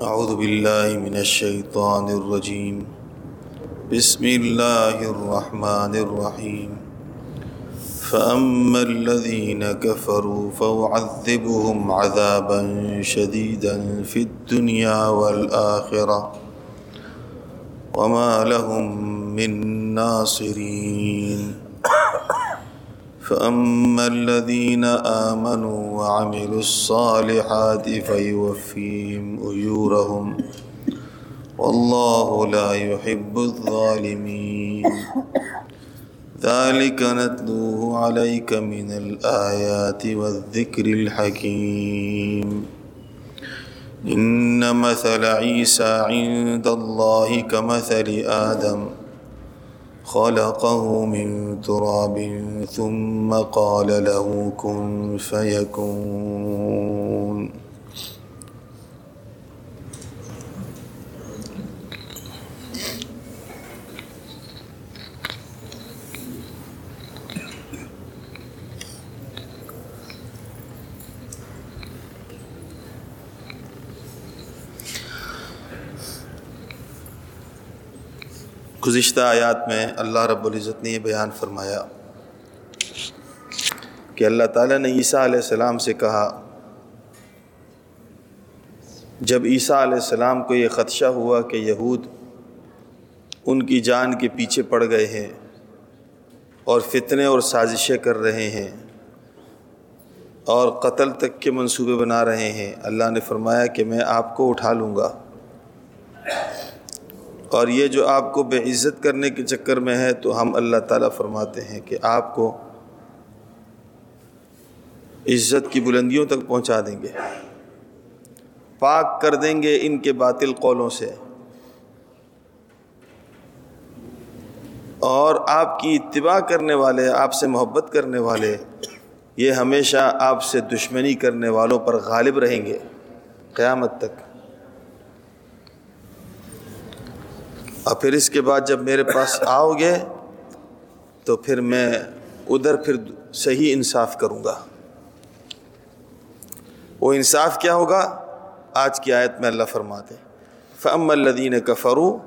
أعوذ بالله من الشيطان الرجيم. بسم الله الرحمن الرحيم. فأما الذين كفروا فأعذبهم عذابا شديدا في الدنيا والآخرة. وما لهم من ناصرين. فأما الذين آمنوا وعملوا الصالحات فيوفيهم أجورهم والله لا يحب الظالمين ذلك نتلوه عليك من الآيات والذكر الحكيم إن مثل عيسى عند الله كمثل آدم خلقه من تراب ثم قال له كن فيكون. گزشتہ آیات میں اللہ رب العزت نے یہ بیان فرمایا کہ اللہ تعالیٰ نے عیسیٰ علیہ السلام سے کہا، جب عیسیٰ علیہ السلام کو یہ خدشہ ہوا کہ یہود ان کی جان کے پیچھے پڑ گئے ہیں اور فتنے اور سازشیں کر رہے ہیں اور قتل تک کے منصوبے بنا رہے ہیں، اللہ نے فرمایا کہ میں آپ کو اٹھا لوں گا۔ اور یہ جو آپ کو بے عزت کرنے کے چکر میں ہے، تو ہم اللہ تعالیٰ فرماتے ہیں کہ آپ کو عزت کی بلندیوں تک پہنچا دیں گے۔ پاک کر دیں گے ان کے باطل قولوں سے۔ اور آپ کی اتباع کرنے والے، آپ سے محبت کرنے والے، یہ ہمیشہ آپ سے دشمنی کرنے والوں پر غالب رہیں گے۔ قیامت تک۔ اور پھر اس کے بعد جب میرے پاس آؤ گے تو پھر میں ادھر پھر صحیح انصاف کروں گا۔ وہ انصاف کیا ہوگا؟ آج کی آیت میں اللہ فرماتے فعم الدین کفرو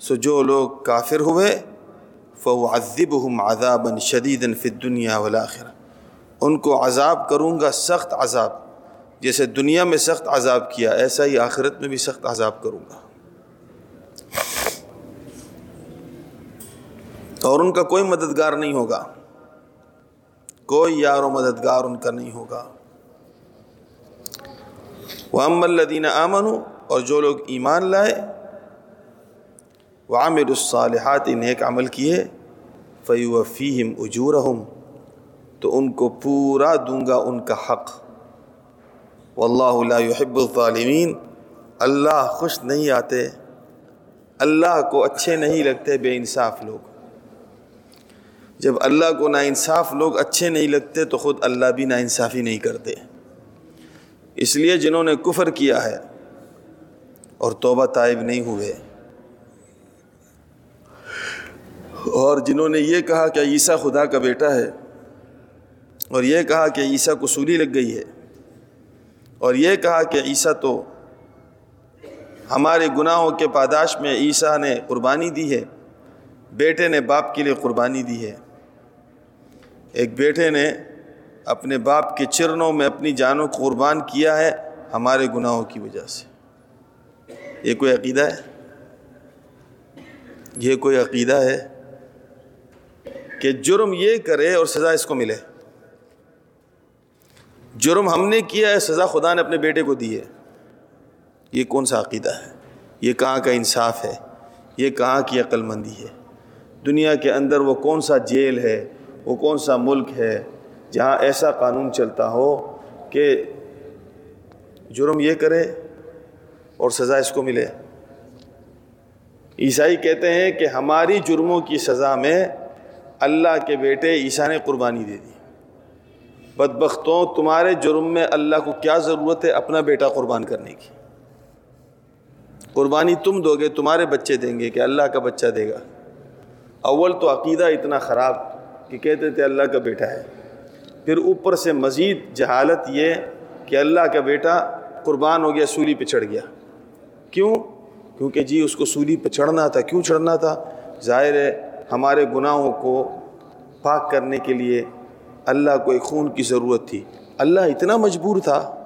سو جو لوگ کافر ہوئے فو عذب ہم عذاب شدید فت دنیا ولاخر ان کو عذاب کروں گا، سخت عذاب۔ جیسے دنیا میں سخت عذاب کیا، ایسا ہی آخرت میں بھی سخت عذاب کروں گا۔ اور ان کا کوئی مددگار نہیں ہوگا۔ کوئی یار و مددگار ان کا نہیں ہوگا۔ وہ ام الدین آمن اور جو لوگ ایمان لائے وہ عامر الصالحات، نیک عمل کیے فیو فیم اجور تو ان کو پورا دوں گا ان کا حق۔ واللہ لا يحب الظالمین اللہ خوش نہیں آتے، اللہ کو اچھے نہیں لگتے بے انصاف لوگ۔ جب اللہ کو نا انصاف لوگ اچھے نہیں لگتے تو خود اللہ بھی نا انصافی نہیں کرتے۔ اس لیے جنہوں نے کفر کیا ہے اور توبہ طائب نہیں ہوئے۔ اور جنہوں نے یہ کہا کہ عیسیٰ خدا کا بیٹا ہے اور یہ کہا کہ عیسیٰ کو سولی لگ گئی ہے اور یہ کہا کہ عیسیٰ تو ہمارے گناہوں کے پاداش میں عیسیٰ نے قربانی دی ہے، بیٹے نے باپ کے لیے قربانی دی ہے۔ ایک بیٹے نے اپنے باپ کے چرنوں میں اپنی جانوں کو قربان کیا ہے ہمارے گناہوں کی وجہ سے۔ یہ کوئی عقیدہ ہے؟ یہ کوئی عقیدہ ہے کہ جرم یہ کرے اور سزا اس کو ملے۔ جرم ہم نے کیا ہے، سزا خدا نے اپنے بیٹے کو دی ہے۔ یہ کون سا عقیدہ ہے؟ یہ کہاں کا انصاف ہے؟ یہ کہاں کی عقل مندی ہے؟ دنیا کے اندر وہ کون سا جیل ہے؟ وہ کون سا ملک ہے جہاں ایسا قانون چلتا ہو کہ جرم یہ کرے اور سزا اس کو ملے؟ عیسائی کہتے ہیں کہ ہماری جرموں کی سزا میں اللہ کے بیٹے عیسیٰ نے قربانی دے دی۔ بدبختوں، تمہارے جرم میں اللہ کو کیا ضرورت ہے اپنا بیٹا قربان کرنے کی؟ قربانی تم دو گے، تمہارے بچے دیں گے کہ اللہ کا بچہ دے گا۔ اول تو عقیدہ اتنا خراب کہ کہتے تھے اللہ کا بیٹا ہے۔ پھر اوپر سے مزید جہالت یہ کہ اللہ کا بیٹا قربان ہو گیا، سولی پہ چڑھ گیا۔ کیوں؟ کیونکہ جی اس کو سولی پہ چڑھنا تھا۔ کیوں چڑھنا تھا؟ ظاہر ہے ہمارے گناہوں کو پاک کرنے کے لیے اللہ کو ایک خون کی ضرورت تھی۔ اللہ اتنا مجبور تھا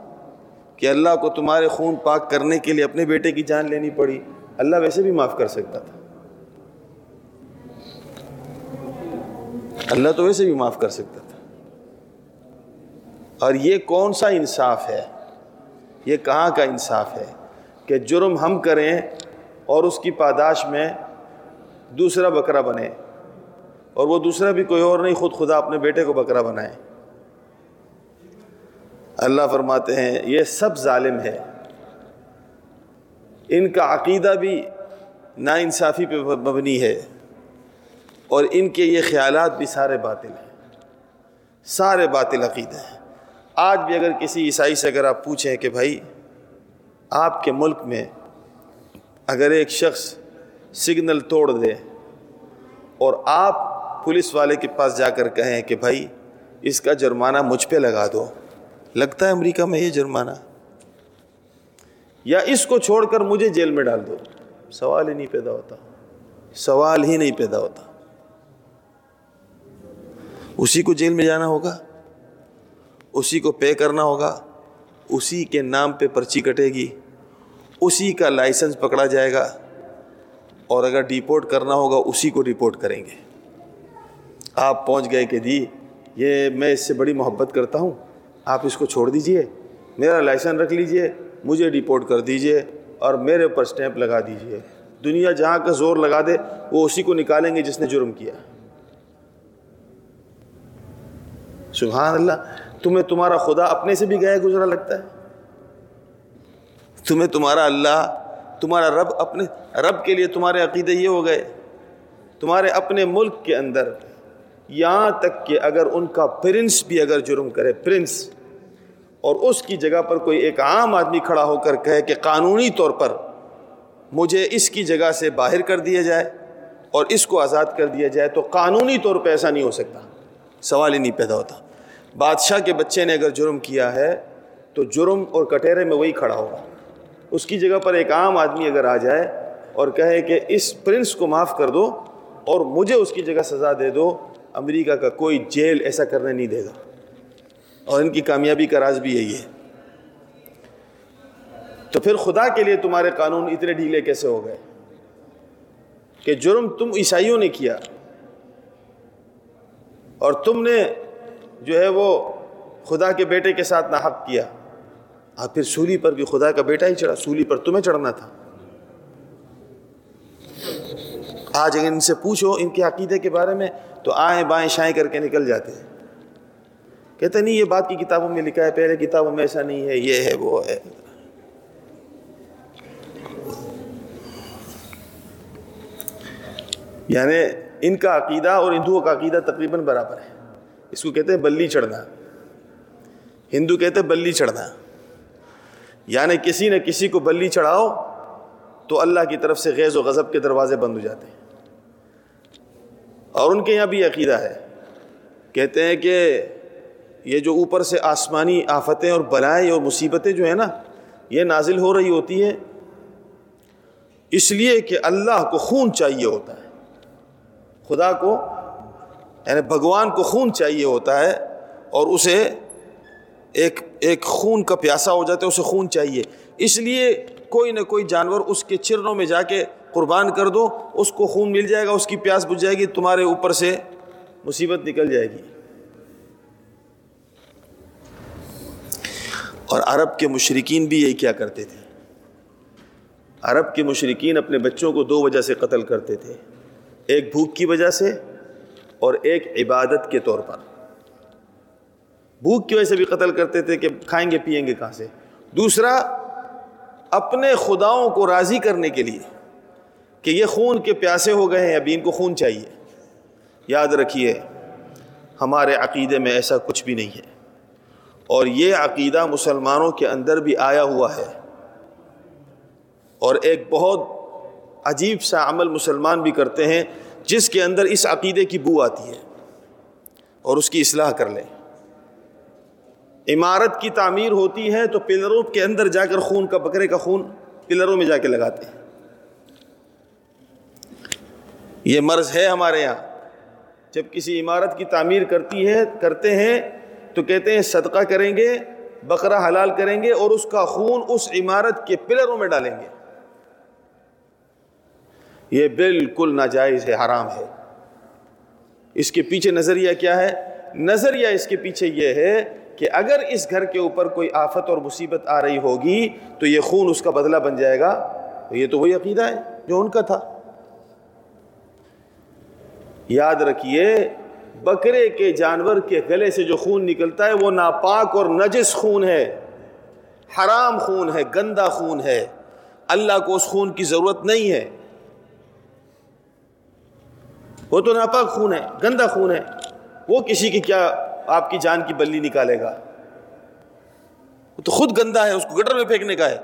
کہ اللہ کو تمہارے خون پاک کرنے کے لیے اپنے بیٹے کی جان لینی پڑی۔ اللہ ویسے بھی معاف کر سکتا تھا۔ اللہ تو ویسے بھی معاف کر سکتا تھا۔ اور یہ کون سا انصاف ہے؟ یہ کہاں کا انصاف ہے؟ کہ جرم ہم کریں اور اس کی پاداش میں دوسرا بکرا بنے۔ اور وہ دوسرا بھی کوئی اور نہیں، خود خدا اپنے بیٹے کو بکرا بنائے۔ اللہ فرماتے ہیں، یہ سب ظالم ہے۔ ان کا عقیدہ بھی نا انصافی پہ مبنی ہے۔ اور ان کے یہ خیالات بھی سارے باطل ہیں۔ سارے باطل عقیدے ہیں۔ آج بھی اگر کسی عیسائی سے اگر آپ پوچھیں کہ بھائی، آپ کے ملک میں اگر ایک شخص سگنل توڑ دے اور آپ پولیس والے کے پاس جا کر کہیں کہ بھائی، اس کا جرمانہ مجھ پہ لگا دو، لگتا ہے امریکہ میں یہ جرمانہ۔ یا اس کو چھوڑ کر مجھے جیل میں ڈال دو۔ سوال ہی نہیں پیدا ہوتا۔ سوال ہی نہیں پیدا ہوتا۔ اسی کو جیل میں جانا ہوگا، اسی کو پے کرنا ہوگا، اسی کے نام پہ پرچی کٹے گی، اسی کا لائسنس پکڑا جائے گا، اور اگر ڈیپورٹ کرنا ہوگا اسی کو ڈیپورٹ کریں گے۔ آپ پہنچ گئے کہ جی یہ میں اس سے بڑی محبت کرتا ہوں، آپ اس کو چھوڑ دیجیے، میرا لائسنس رکھ لیجیے، مجھے ڈیپورٹ کر دیجیے، اور میرے اوپر سٹیمپ لگا دیجیے۔ دنیا جہاں کا زور لگا دے، وہ اسی کو نکالیں گے جس نے جرم کیا۔ سبحان اللہ، تمہیں تمہارا خدا اپنے سے بھی گیا گزرا لگتا ہے۔ تمہیں تمہارا اللہ، تمہارا رب اپنے، رب کے لیے تمہارے عقیدے یہ ہو گئے، تمہارے اپنے ملک کے اندر، یہاں تک کہ اگر ان کا پرنس بھی اگر جرم کرے، پرنس، اور اس کی جگہ پر کوئی ایک عام آدمی کھڑا ہو کر کہے کہ قانونی طور پر مجھے اس کی جگہ سے باہر کر دیا جائے اور اس کو آزاد کر دیا جائے، تو قانونی طور پہ ایسا نہیں ہو سکتا۔ سوال ہی نہیں پیدا ہوتا۔ بادشاہ کے بچے نے اگر جرم کیا ہے، تو جرم اور کٹہرے میں وہی کھڑا ہوگا۔ اس کی جگہ پر ایک عام آدمی اگر آ جائے اور کہے کہ اس پرنس کو معاف کر دو اور مجھے اس کی جگہ سزا دے دو، امریکہ کا کوئی جیل ایسا کرنے نہیں دے گا۔ اور ان کی کامیابی کا راز بھی یہی ہے۔ تو پھر خدا کے لیے تمہارے قانون اتنے ڈھیلے کیسے ہو گئے؟ کہ جرم تم عیسائیوں نے کیا اور تم نے جو ہے وہ خدا کے بیٹے کے ساتھ ناحق کیا۔ اور پھر سولی پر بھی خدا کا بیٹا ہی چڑھا، سولی پر تمہیں چڑھنا تھا۔ آج اگر ان سے پوچھو ان کے عقیدے کے بارے میں، تو آئیں بائیں شائیں کر کے نکل جاتے ہیں۔ کہتے نہیں، یہ بات کی کتابوں میں لکھا ہے، پہلے کتابوں میں ایسا نہیں ہے، یہ ہے، وہ ہے۔ یعنی ان کا عقیدہ اور ہندوؤں کا عقیدہ تقریباً برابر ہے۔ اس کو کہتے ہیں بلی چڑھنا۔ ہندو کہتے ہیں بلی چڑھنا۔ یعنی کسی نے کسی کو بلی چڑھاؤ تو اللہ کی طرف سے غیظ و غضب کے دروازے بند ہو جاتے ہیں۔ اور ان کے یہاں بھی عقیدہ ہے۔ کہتے ہیں کہ یہ جو اوپر سے آسمانی آفتیں اور بلائیں اور مصیبتیں جو ہیں نا، یہ نازل ہو رہی ہوتی ہیں۔ اس لیے کہ اللہ کو خون چاہیے ہوتا ہے۔ خدا کو یعنی بھگوان کو خون چاہیے ہوتا ہے اور اسے ایک ایک خون کا پیاسا ہو جاتا ہے، اسے خون چاہیے۔ اس لیے کوئی نہ کوئی جانور اس کے چرنوں میں جا کے قربان کر دو، اس کو خون مل جائے گا، اس کی پیاس بجھ جائے گی، تمہارے اوپر سے مصیبت نکل جائے گی۔ اور عرب کے مشرقین بھی یہی کیا کرتے تھے۔ عرب کے مشرقین اپنے بچوں کو دو وجہ سے قتل کرتے تھے۔ ایک بھوک کی وجہ سے اور ایک عبادت کے طور پر۔ بھوک کی وجہ سے بھی قتل کرتے تھے کہ کھائیں گے پئیں گے کہاں سے؟ دوسرا، اپنے خداؤں کو راضی کرنے کے لیے کہ یہ خون کے پیاسے ہو گئے ہیں ابھی ان کو خون چاہیے۔ یاد رکھیے، ہمارے عقیدے میں ایسا کچھ بھی نہیں ہے۔ اور یہ عقیدہ مسلمانوں کے اندر بھی آیا ہوا ہے۔ اور ایک بہت عجیب سا عمل مسلمان بھی کرتے ہیں۔ جس کے اندر اس عقیدے کی بو آتی ہے اور اس کی اصلاح کر لیں۔ عمارت کی تعمیر ہوتی ہے تو پلروں کے اندر جا کر خون کا بکرے کا خون پلروں میں جا کے لگاتے ہیں۔ یہ مرض ہے ہمارے یہاں۔ جب کسی عمارت کی تعمیر کرتی ہے، کرتے ہیں تو کہتے ہیں صدقہ کریں گے بکرا حلال کریں گے اور اس کا خون اس عمارت کے پلروں میں ڈالیں گے۔ یہ بالکل ناجائز ہے، حرام ہے۔ اس کے پیچھے نظریہ کیا ہے؟ نظریہ اس کے پیچھے یہ ہے کہ اگر اس گھر کے اوپر کوئی آفت اور مصیبت آ رہی ہوگی تو یہ خون اس کا بدلہ بن جائے گا۔ یہ تو وہی عقیدہ ہے جو ان کا تھا۔ یاد رکھیے، بکرے کے جانور کے گلے سے جو خون نکلتا ہے، وہ ناپاک اور نجس خون ہے۔ حرام خون ہے، گندا خون ہے۔ اللہ کو اس خون کی ضرورت نہیں ہے۔ وہ تو ناپاک خون ہے، گندا خون ہے۔ وہ کسی کی کیا آپ کی جان کی بلی نکالے گا؟ وہ تو خود گندا ہے، اس کو گٹر میں پھینکنے کا ہے۔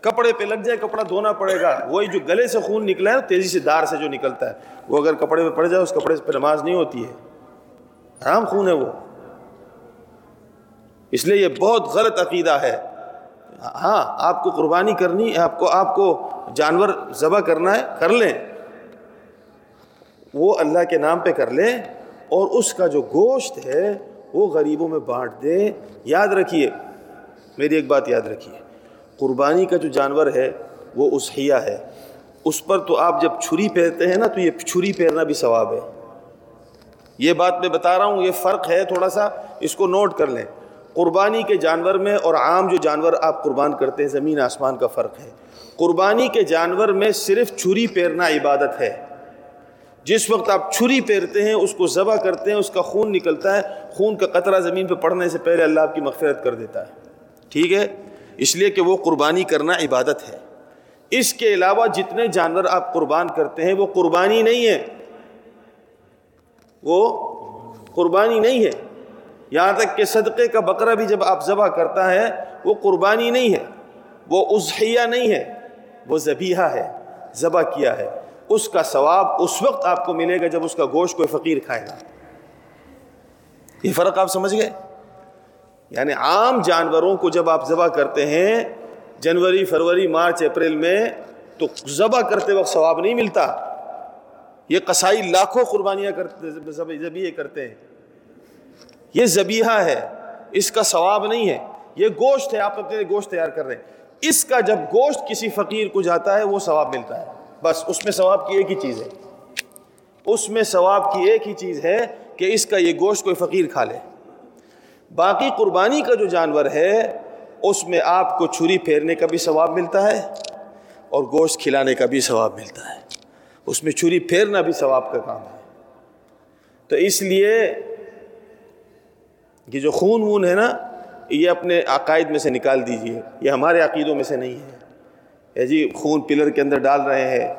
کپڑے پہ لگ جائے، کپڑا دھونا پڑے گا۔ وہی جو گلے سے خون نکلا ہے، تیزی سے دار سے جو نکلتا ہے۔ وہ اگر کپڑے پہ پڑ جائے، اس کپڑے پہ نماز نہیں ہوتی ہے۔ حرام خون ہے وہ۔ اس لیے یہ بہت غلط عقیدہ ہے۔ ہاں آپ کو قربانی کرنی ہے آپ کو آپ کو جانور ذبح کرنا ہے، کر لیں۔ وہ اللہ کے نام پہ کر لیں اور اس کا جو گوشت ہے وہ غریبوں میں بانٹ دیں یاد رکھیے، میری ایک بات یاد رکھیے۔ قربانی کا جو جانور ہے وہ اسحیہ ہے۔ اس پر تو آپ جب چھری پھیرتے ہیں نا تو یہ چھری پھیرنا بھی ثواب ہے۔ یہ بات میں بتا رہا ہوں، یہ فرق ہے تھوڑا سا، اس کو نوٹ کر لیں۔ قربانی کے جانور میں اور عام جو جانور آپ قربان کرتے ہیں، زمین آسمان کا فرق ہے۔ قربانی کے جانور میں صرف چھری پھیرنا عبادت ہے۔ جس وقت آپ چھری پھیرتے ہیں، اس کو ذبح کرتے ہیں، اس کا خون نکلتا ہے، خون کا قطرہ زمین پہ پڑنے سے پہلے اللہ آپ کی مغفرت کر دیتا ہے۔ ٹھیک ہے؟ اس لیے کہ وہ قربانی کرنا عبادت ہے۔ اس کے علاوہ جتنے جانور آپ قربان کرتے ہیں، وہ قربانی نہیں ہے۔ وہ قربانی نہیں ہے۔ یہاں تک کہ صدقے کا بکرا بھی جب آپ ذبح کرتا ہے، وہ قربانی نہیں ہے۔ وہ اضحیہ نہیں ہے۔ وہ ذبیحہ ہے، ذبح کیا ہے۔ اس کا ثواب اس وقت آپ کو ملے گا جب اس کا گوشت کوئی فقیر کھائے گا۔ یہ فرق آپ سمجھ گئے؟ یعنی عام جانوروں کو جب آپ ذبح کرتے ہیں، جنوری، فروری، مارچ، اپریل میں، تو ذبح کرتے وقت ثواب نہیں ملتا۔ یہ قصائی لاکھوں قربانیاں کرتے کرتے ہیں۔ یہ زبیحہ ہے، اس کا ثواب نہیں ہے۔ یہ گوشت ہے، آپ اپنے گوشت تیار کر رہے ہیں۔ اس کا جب گوشت کسی فقیر کو جاتا ہے، وہ ثواب ملتا ہے۔ بس اس میں ثواب کی ایک ہی چیز ہے۔ اس میں ثواب کی ایک ہی چیز ہے کہ اس کا یہ گوشت کوئی فقیر کھا لے۔ باقی قربانی کا جو جانور ہے، اس میں آپ کو چھری پھیرنے کا بھی ثواب ملتا ہے اور گوشت کھلانے کا بھی ثواب ملتا ہے۔ اس میں چھری پھیرنا بھی ثواب کا کام ہے۔ تو اس لیے یہ جو خون وون ہے نا، یہ اپنے عقائد میں سے نکال دیجیے۔ یہ ہمارے عقیدوں میں سے نہیں ہے۔ جی خون پلر کے اندر ڈال رہے ہیں۔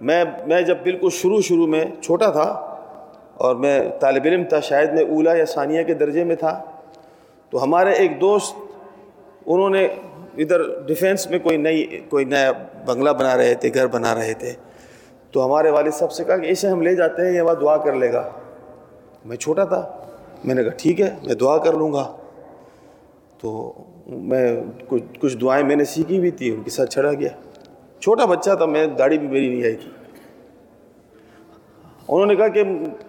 میں میں جب بالکل شروع شروع میں چھوٹا تھا اور میں طالب علم تھا، شاید میں اولا یا ثانیہ کے درجے میں تھا، تو ہمارے ایک دوست، انہوں نے ادھر ڈیفینس میں کوئی نئی، کوئی نیا بنگلہ بنا رہے تھے، گھر بنا رہے تھے۔ تو ہمارے والد صاحب سے کہا کہ اسے ہم لے جاتے ہیں، یہ وہاں دعا کر لے گا۔ میں چھوٹا تھا، میں نے کہا ٹھیک ہے، میں دعا کر لوں گا۔ تو میں کچھ کچھ دعائیں میں نے سیکھی بھی تھی، ان کے ساتھ چھڑا گیا۔ چھوٹا بچہ تھا، میں داڑھی بھی میری نہیں آئی تھی۔ انہوں نے کہا کہ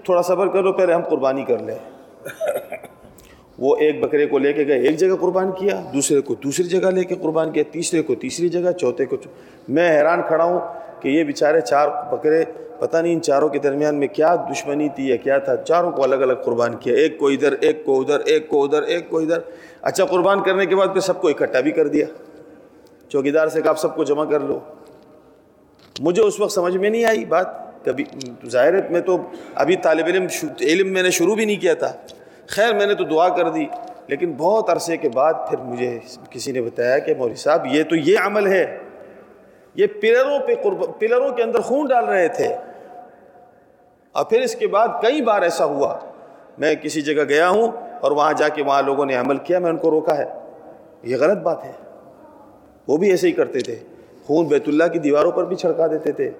تھوڑا صبر کرو، پہلے ہم قربانی کر لیں۔ وہ ایک بکرے کو لے کے گئے، ایک جگہ قربان کیا، دوسرے کو دوسری جگہ لے کے قربان کیا، تیسرے کو تیسری جگہ، چوتھے کو میں حیران کھڑا ہوں کہ یہ بیچارے چار بکرے، پتہ نہیں ان چاروں کے درمیان میں کیا دشمنی تھی یا کیا تھا۔ چاروں کو الگ الگ قربان کیا، ایک کو ادھر، ایک کو ادھر، ایک کو ادھر، ایک کو ادھر۔ اچھا قربان کرنے کے بعد پھر سب کو اکٹھا بھی کر دیا۔ چوکی دار سے کہا آپ سب کو جمع کر لو۔ مجھے اس وقت سمجھ میں نہیں آئی بات۔ کبھی ظاہر ہے، میں تو ابھی طالب علم علم میں نے شروع بھی نہیں کیا تھا۔ خیر، میں نے تو دعا کر دی، لیکن بہت عرصے کے بعد پھر مجھے کسی نے بتایا کہ مولوی صاحب، یہ تو یہ عمل ہے۔ یہ پلروں پہ قرب، پلروں کے اندر خون ڈال رہے تھے۔ اور پھر اس کے بعد کئی بار ایسا ہوا۔ میں کسی جگہ گیا ہوں اور وہاں جا کے وہاں لوگوں نے عمل کیا، میں ان کو روکا ہے۔ یہ غلط بات ہے۔ وہ بھی ایسے ہی کرتے تھے۔ خون بیت اللہ کی دیواروں پر بھی چھڑکا دیتے تھے۔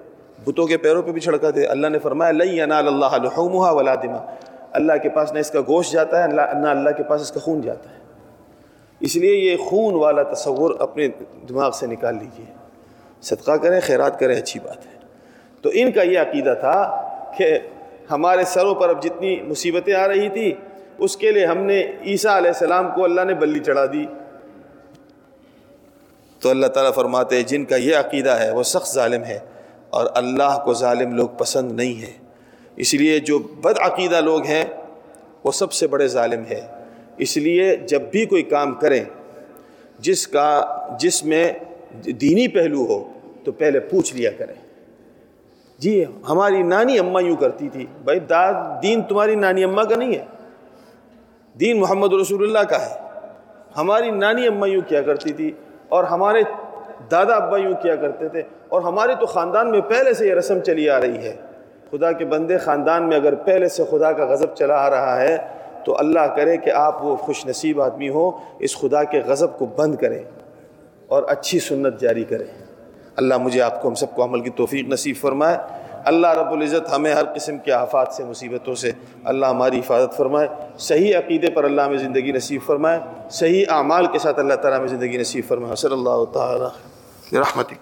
بتوں کے پیروں پہ بھی چھڑکا دیتے اللہ نے فرمایا لئی انال اللہ لحومها ولا دما اللہ کے پاس نہ اس کا گوشت جاتا ہے، نہ اللہ کے پاس اس کا خون جاتا ہے۔ اس لیے یہ خون والا تصور اپنے دماغ سے نکال لیجیے۔ صدقہ کریں، خیرات کریں، اچھی بات ہے۔ تو ان کا یہ عقیدہ تھا کہ ہمارے سروں پر اب جتنی مصیبتیں آ رہی تھی اس کے لیے ہم نے عیسیٰ علیہ السلام کو اللہ نے بلی چڑھا دی۔ تو اللہ تعالیٰ فرماتے ہیں، جن کا یہ عقیدہ ہے، وہ سخت ظالم ہے اور اللہ کو ظالم لوگ پسند نہیں ہے اس لیے جو بد عقیدہ لوگ ہیں، وہ سب سے بڑے ظالم ہے اس لیے جب بھی کوئی کام کریں، جس کا، جس میں دینی پہلو ہو، تو پہلے پوچھ لیا کریں۔ جی ہماری نانی اماں یوں کرتی تھی۔ بھائی، داد، دین تمہاری نانی اماں کا نہیں ہے۔ دین محمد رسول اللہ کا ہے۔ ہماری نانی اماں یوں کیا کرتی تھی اور ہمارے دادا ابا یوں کیا کرتے تھے اور ہمارے تو خاندان میں پہلے سے یہ رسم چلی آ رہی ہے۔ خدا کے بندے، خاندان میں اگر پہلے سے خدا کا غضب چلا آ رہا ہے تو اللہ کرے کہ آپ وہ خوش نصیب آدمی ہو اس خدا کے غضب کو بند کریں اور اچھی سنت جاری کریں۔ اللہ مجھے آپ کو، ہم سب کو عمل کی توفیق نصیب فرمائے۔ اللہ رب العزت ہمیں ہر قسم کے آفات سے، مصیبتوں سے اللہ ہماری حفاظت فرمائے۔ صحیح عقیدے پر اللہ ہمیں زندگی نصیب فرمائے۔ صحیح اعمال کے ساتھ اللہ تعالیٰ ہمیں زندگی نصیب فرمائے۔ صلی اللہ تعالیٰ رحمت